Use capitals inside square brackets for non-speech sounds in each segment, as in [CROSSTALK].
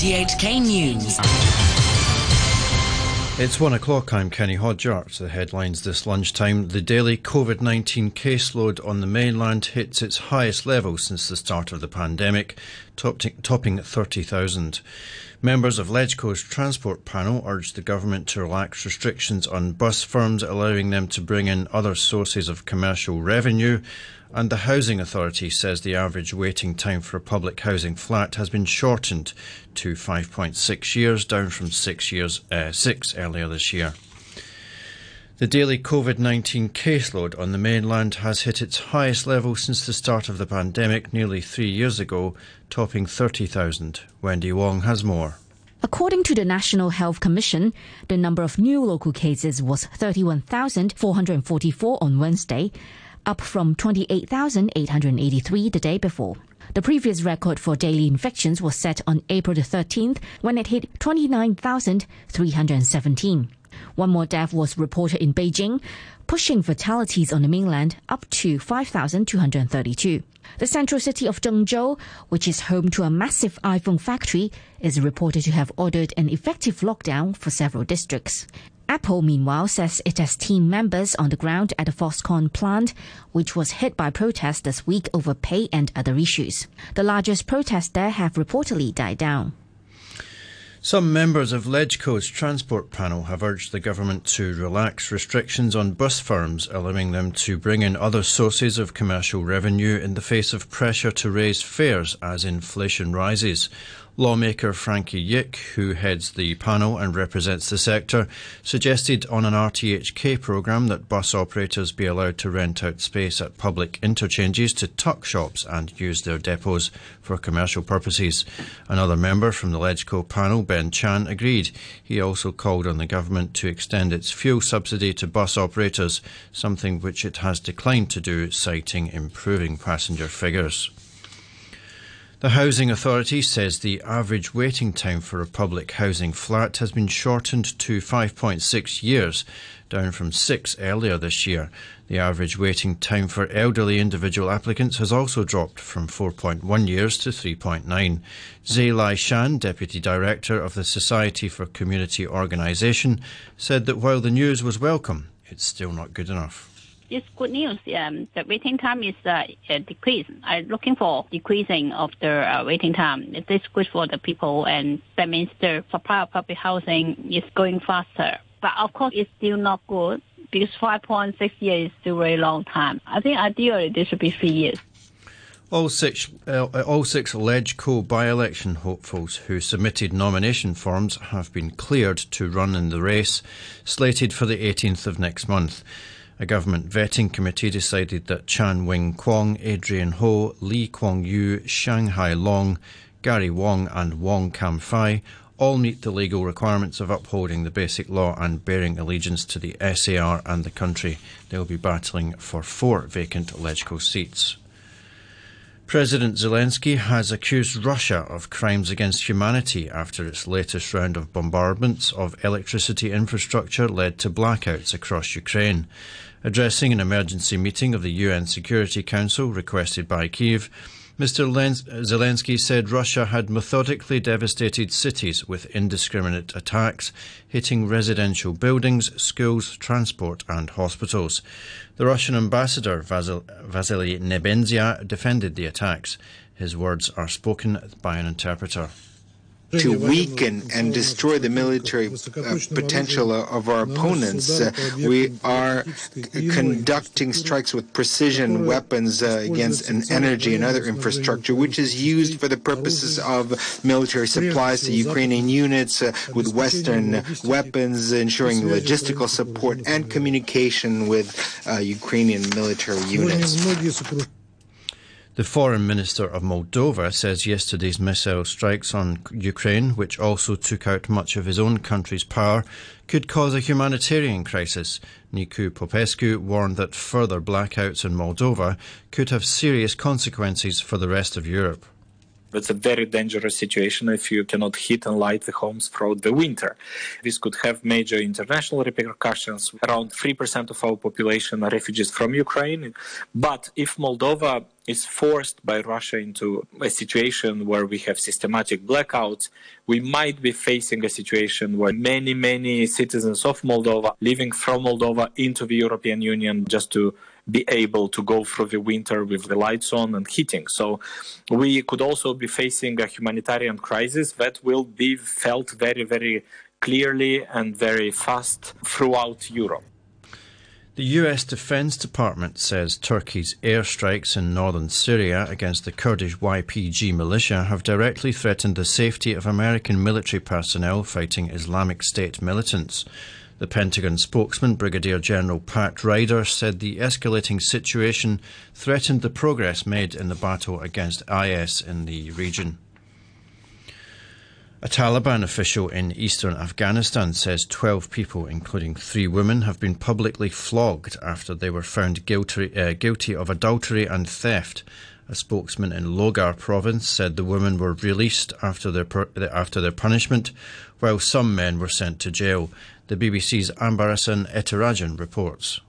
RTHK News. It's one o'clock. I'm Kenny Hodgart. The headlines this lunchtime. The daily COVID 19 caseload on the mainland hits its highest level since the start of the pandemic, topping 30,000. Members of LegCo's transport panel urged the government to relax restrictions on bus firms, allowing them to bring in other sources of commercial revenue. And the Housing Authority says the average waiting time for a public housing flat has been shortened to 5.6 years, down from six years, uh, six earlier this year. The daily COVID 19 caseload on the mainland has hit its highest level since the start of the pandemic nearly three years ago, topping 30,000. Wendy Wong has more. According to the National Health Commission, the number of new local cases was 31,444 on Wednesday, up from 28,883 the day before. The previous record for daily infections was set on April the 13th when it hit 29,317. One more death was reported in Beijing, pushing fatalities on the mainland up to 5,232. The central city of Zhengzhou, which is home to a massive iPhone factory, is reported to have ordered an effective lockdown for several districts. Apple, meanwhile, says it has team members on the ground at the Foxconn plant, which was hit by protests this week over pay and other issues. The largest protests there have reportedly died down. Some members of LegCo's transport panel have urged the government to relax restrictions on bus firms, allowing them to bring in other sources of commercial revenue in the face of pressure to raise fares as inflation rises. Lawmaker Frankie Yick, who heads the panel and represents the sector, suggested on an RTHK programme that bus operators be allowed to rent out space at public interchanges to tuck shops and use their depots for commercial purposes. Another member from the LegCo panel, Ben Chan, agreed. He also called on the government to extend its fuel subsidy to bus operators, something which it has declined to do, citing improving passenger figures. The Housing Authority says the average waiting time for a public housing flat has been shortened to 5.6 years, down from six earlier this year. The average waiting time for elderly individual applicants has also dropped from 4.1 years to 3.9. Sze Lai Shan, Deputy Director of the Society for Community Organisation, said that while the news was welcome, it's still not good enough it's good news. Um, the waiting time is uh, decreased. I'm looking for decreasing of the uh, waiting time. It is good for the people, and that means the supply of public housing is going faster. But of course, it's still not good because 5.6 years is still a very long time. I think ideally this should be three years. All six, uh, all six LegCo by-election hopefuls who submitted nomination forms have been cleared to run in the race, slated for the 18th of next month. A government vetting committee decided that Chan Wing Kwong, Adrian Ho, Lee Kwong Yu, Shanghai Long, Gary Wong, and Wong Kam Fai all meet the legal requirements of upholding the basic law and bearing allegiance to the SAR and the country. They will be battling for four vacant LegCo seats. President Zelensky has accused Russia of crimes against humanity after its latest round of bombardments of electricity infrastructure led to blackouts across Ukraine. Addressing an emergency meeting of the UN Security Council requested by Kiev, Mr. Zelensky said Russia had methodically devastated cities with indiscriminate attacks, hitting residential buildings, schools, transport, and hospitals. The Russian ambassador, Vasily Nebenzia, defended the attacks. His words are spoken by an interpreter to weaken and destroy the military uh, potential of our opponents. Uh, we are conducting strikes with precision weapons uh, against an energy and other infrastructure, which is used for the purposes of military supplies to Ukrainian units uh, with Western weapons, ensuring logistical support and communication with uh, Ukrainian military units. The foreign minister of Moldova says yesterday's missile strikes on Ukraine, which also took out much of his own country's power, could cause a humanitarian crisis. Nicu Popescu warned that further blackouts in Moldova could have serious consequences for the rest of Europe. That's a very dangerous situation if you cannot heat and light the homes throughout the winter. This could have major international repercussions. Around 3% of our population are refugees from Ukraine. But if Moldova is forced by Russia into a situation where we have systematic blackouts, we might be facing a situation where many, many citizens of Moldova living from Moldova into the European Union just to be able to go through the winter with the lights on and heating. So we could also be facing a humanitarian crisis that will be felt very, very clearly and very fast throughout Europe. The US Defense Department says Turkey's airstrikes in northern Syria against the Kurdish YPG militia have directly threatened the safety of American military personnel fighting Islamic State militants. The Pentagon spokesman, Brigadier General Pat Ryder, said the escalating situation threatened the progress made in the battle against IS in the region. A Taliban official in eastern Afghanistan says 12 people, including three women, have been publicly flogged after they were found guilty, uh, guilty of adultery and theft. A spokesman in Logar province said the women were released after their, after their punishment, while some men were sent to jail. The BBC's Anbarasan Ethirajan reports.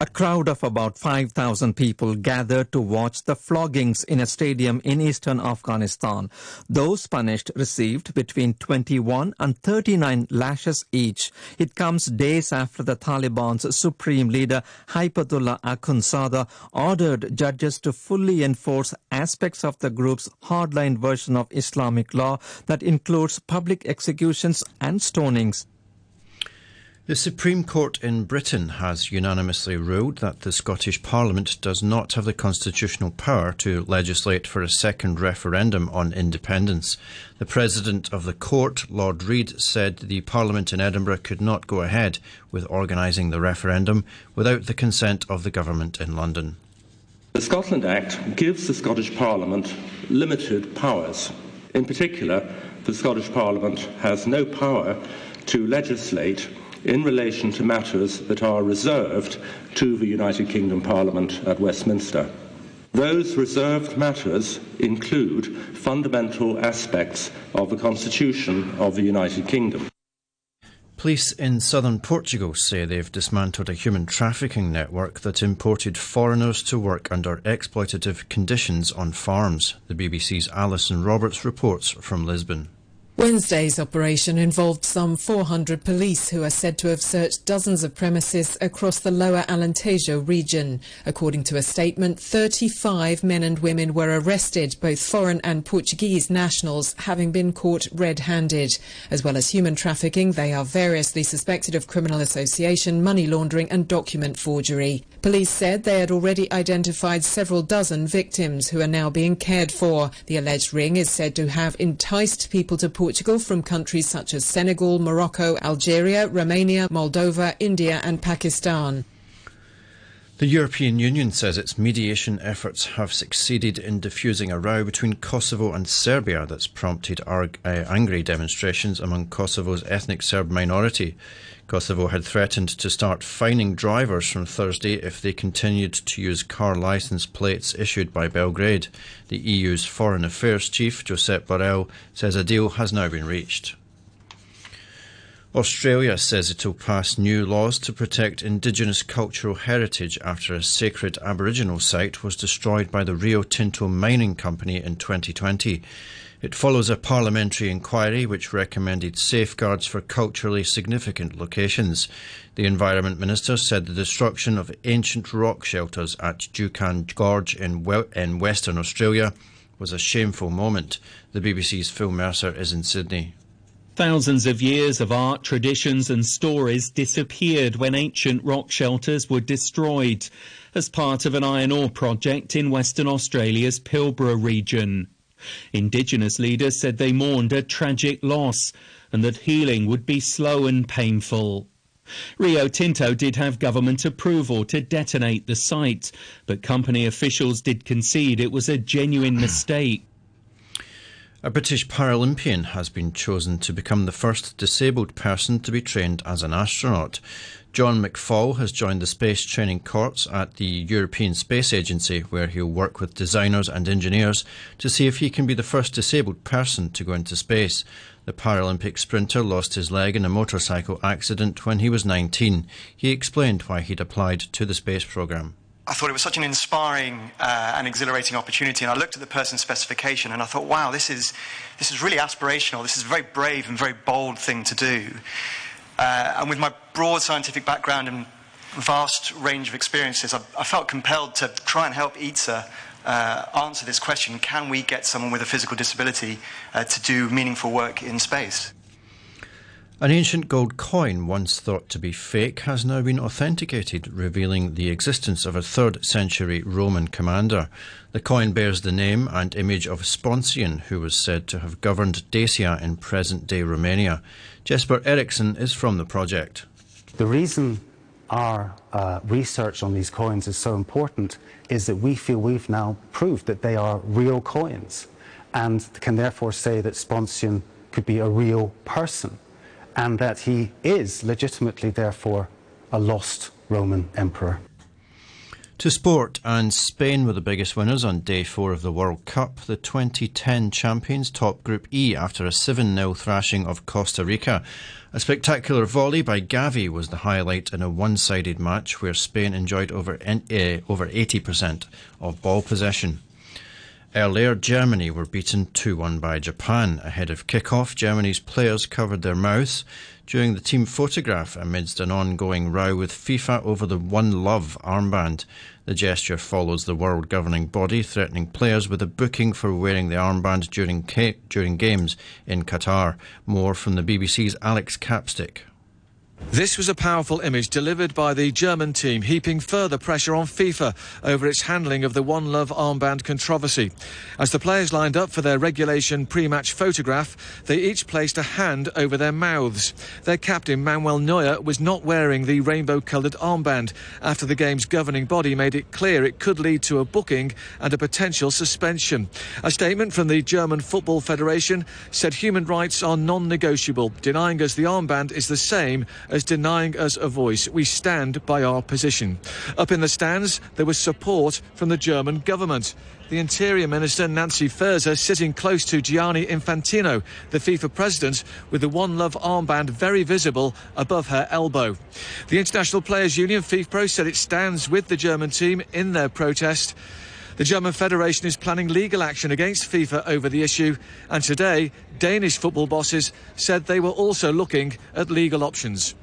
A crowd of about 5,000 people gathered to watch the floggings in a stadium in eastern Afghanistan. Those punished received between 21 and 39 lashes each. It comes days after the Taliban's supreme leader, Haibatullah Akhundzada, ordered judges to fully enforce aspects of the group's hardline version of Islamic law that includes public executions and stonings. The Supreme Court in Britain has unanimously ruled that the Scottish Parliament does not have the constitutional power to legislate for a second referendum on independence. The President of the Court, Lord Reid, said the Parliament in Edinburgh could not go ahead with organising the referendum without the consent of the government in London. The Scotland Act gives the Scottish Parliament limited powers. In particular, the Scottish Parliament has no power to legislate in relation to matters that are reserved to the United Kingdom Parliament at Westminster. Those reserved matters include fundamental aspects of the Constitution of the United Kingdom. Police in southern Portugal say they've dismantled a human trafficking network that imported foreigners to work under exploitative conditions on farms. The BBC's Alison Roberts reports from Lisbon. Wednesday's operation involved some 400 police who are said to have searched dozens of premises across the lower Alentejo region. According to a statement, 35 men and women were arrested, both foreign and Portuguese nationals, having been caught red-handed. As well as human trafficking, they are variously suspected of criminal association, money laundering and document forgery. Police said they had already identified several dozen victims who are now being cared for. The alleged ring is said to have enticed people to Portugal from countries such as Senegal, Morocco, Algeria, Romania, Moldova, India and Pakistan. The European Union says its mediation efforts have succeeded in diffusing a row between Kosovo and Serbia that's prompted uh, angry demonstrations among Kosovo's ethnic Serb minority. Kosovo had threatened to start fining drivers from Thursday if they continued to use car licence plates issued by Belgrade. The EU's Foreign Affairs Chief, Josep Borrell, says a deal has now been reached. Australia says it will pass new laws to protect Indigenous cultural heritage after a sacred Aboriginal site was destroyed by the Rio Tinto mining company in 2020. It follows a parliamentary inquiry which recommended safeguards for culturally significant locations. The Environment Minister said the destruction of ancient rock shelters at Juukan Gorge in, in Western Australia was a shameful moment. The BBC's Phil Mercer is in Sydney. Thousands of years of art, traditions and stories disappeared when ancient rock shelters were destroyed as part of an iron ore project in Western Australia's Pilbara region. Indigenous leaders said they mourned a tragic loss and that healing would be slow and painful. Rio Tinto did have government approval to detonate the site, but company officials did concede it was a genuine [CLEARS THROAT] mistake. A British Paralympian has been chosen to become the first disabled person to be trained as an astronaut. John McFall has joined the Space Training Corps at the European Space Agency, where he'll work with designers and engineers to see if he can be the first disabled person to go into space. The Paralympic sprinter lost his leg in a motorcycle accident when he was 19. He explained why he'd applied to the space programme. I thought it was such an inspiring uh, and exhilarating opportunity. And I looked at the person's specification and I thought, wow, this is, this is really aspirational. This is a very brave and very bold thing to do. Uh, and with my broad scientific background and vast range of experiences, I, I felt compelled to try and help ITSA uh, answer this question can we get someone with a physical disability uh, to do meaningful work in space? An ancient gold coin, once thought to be fake, has now been authenticated, revealing the existence of a 3rd century Roman commander. The coin bears the name and image of Sponsian, who was said to have governed Dacia in present day Romania. Jesper Ericsson is from the project. The reason our uh, research on these coins is so important is that we feel we've now proved that they are real coins and can therefore say that Sponsian could be a real person and that he is legitimately, therefore, a lost Roman emperor. To sport, and Spain were the biggest winners on day four of the World Cup. The 2010 champions top Group E after a 7 0 thrashing of Costa Rica. A spectacular volley by Gavi was the highlight in a one sided match where Spain enjoyed over, uh, over 80% of ball possession. Earlier, Germany were beaten 2 1 by Japan. Ahead of kick-off, Germany's players covered their mouths during the team photograph amidst an ongoing row with FIFA over the One Love armband. The gesture follows the world governing body threatening players with a booking for wearing the armband during, during games in Qatar. More from the BBC's Alex Capstick. This was a powerful image delivered by the German team, heaping further pressure on FIFA over its handling of the One Love armband controversy. As the players lined up for their regulation pre-match photograph, they each placed a hand over their mouths. Their captain, Manuel Neuer, was not wearing the rainbow-coloured armband after the game's governing body made it clear it could lead to a booking and a potential suspension. A statement from the German Football Federation said human rights are non-negotiable. Denying us the armband is the same as denying us a voice. We stand by our position. Up in the stands, there was support from the German government. The Interior Minister Nancy Faeser sitting close to Gianni Infantino, the FIFA president, with the One Love armband very visible above her elbow. The International Players Union, FIFPro, said it stands with the German team in their protest. The German Federation is planning legal action against FIFA over the issue, and today, Danish football bosses said they were also looking at legal options.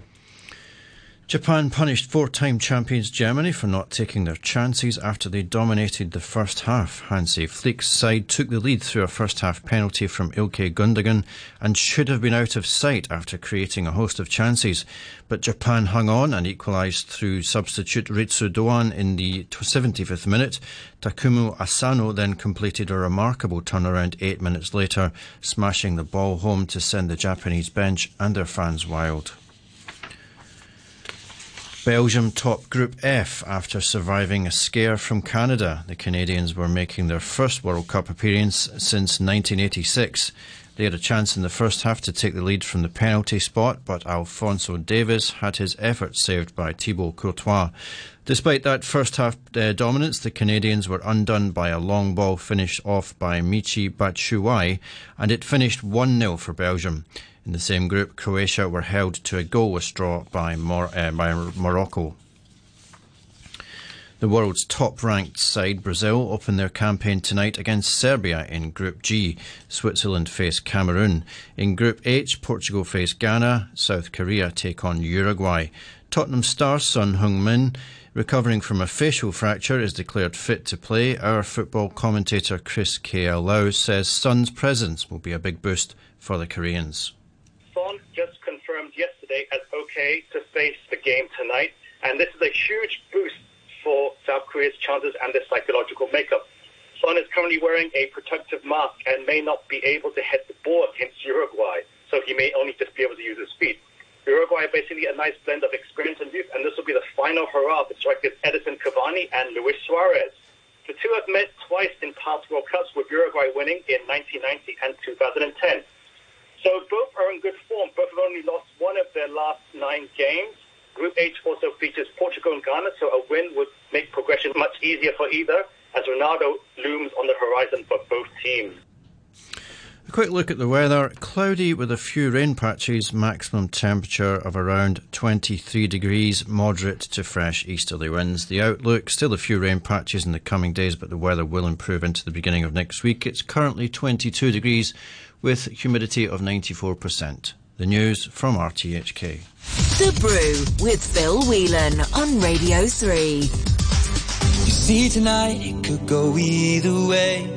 Japan punished four time champions Germany for not taking their chances after they dominated the first half. Hansi Flick's side took the lead through a first half penalty from Ilkay Gundogan and should have been out of sight after creating a host of chances. But Japan hung on and equalised through substitute Ritsu Doan in the 75th minute. Takuma Asano then completed a remarkable turnaround eight minutes later, smashing the ball home to send the Japanese bench and their fans wild. Belgium top Group F after surviving a scare from Canada. The Canadians were making their first World Cup appearance since 1986. They had a chance in the first half to take the lead from the penalty spot, but Alphonso Davies had his efforts saved by Thibaut Courtois. Despite that first half uh, dominance, the Canadians were undone by a long ball finished off by Michy Batshuayi, and it finished 1 0 for Belgium. In the same group, Croatia were held to a goalless draw by, Mor- uh, by Morocco. The world's top ranked side, Brazil, open their campaign tonight against Serbia in Group G. Switzerland face Cameroon. In Group H, Portugal face Ghana. South Korea take on Uruguay. Tottenham star Son Heung-min, recovering from a facial fracture, is declared fit to play. Our football commentator Chris K.L. Lau says Son's presence will be a big boost for the Koreans to face the game tonight. And this is a huge boost for South Korea's chances and their psychological makeup. Son is currently wearing a protective mask and may not be able to hit the ball against Uruguay, so he may only just be able to use his feet. Uruguay are basically a nice blend of experience and youth, and this will be the final hurrah for strikers Edinson Cavani and Luis Suarez. The two have met twice in past World Cups, with Uruguay winning in 1990 and 2010. So both are in good form. Both have only lost one of their last nine games. Group H also features Portugal and Ghana, so a win would make progression much easier for either, as Ronaldo looms on the horizon for both teams. A quick look at the weather. Cloudy with a few rain patches, maximum temperature of around 23 degrees, moderate to fresh easterly winds. The outlook, still a few rain patches in the coming days, but the weather will improve into the beginning of next week. It's currently 22 degrees with humidity of 94%. The news from RTHK. The Brew with Phil Whelan on Radio 3. You see, tonight it could go either way.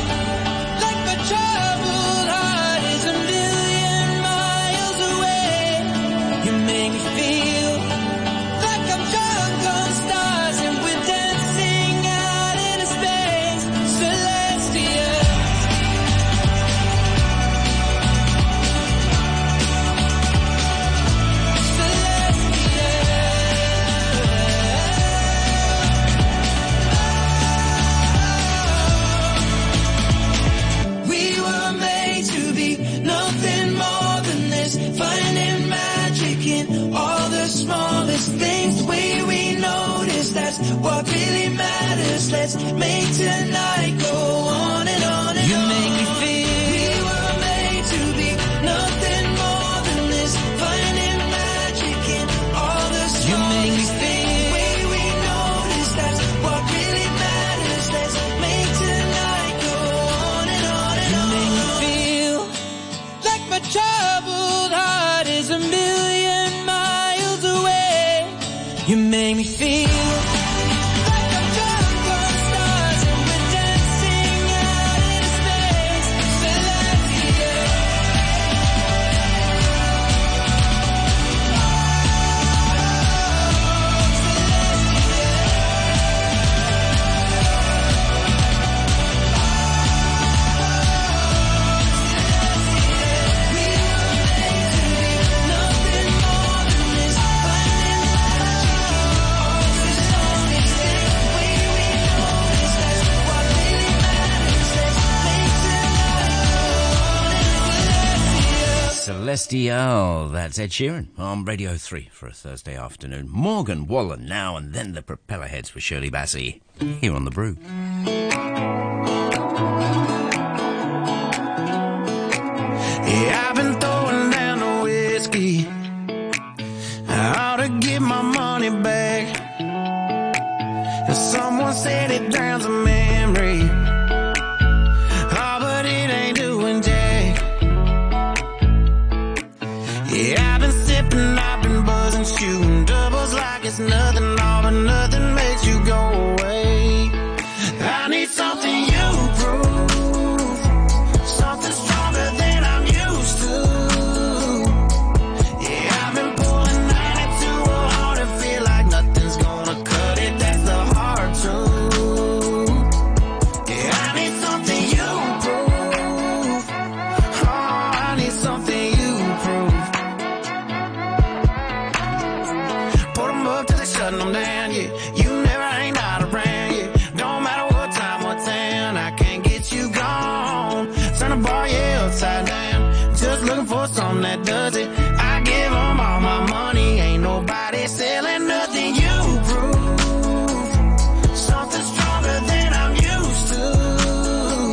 Celestial. That's Ed Sheeran on Radio 3 for a Thursday afternoon. Morgan Wallen now and then the Propellerheads with Shirley Bassey here on The Brew.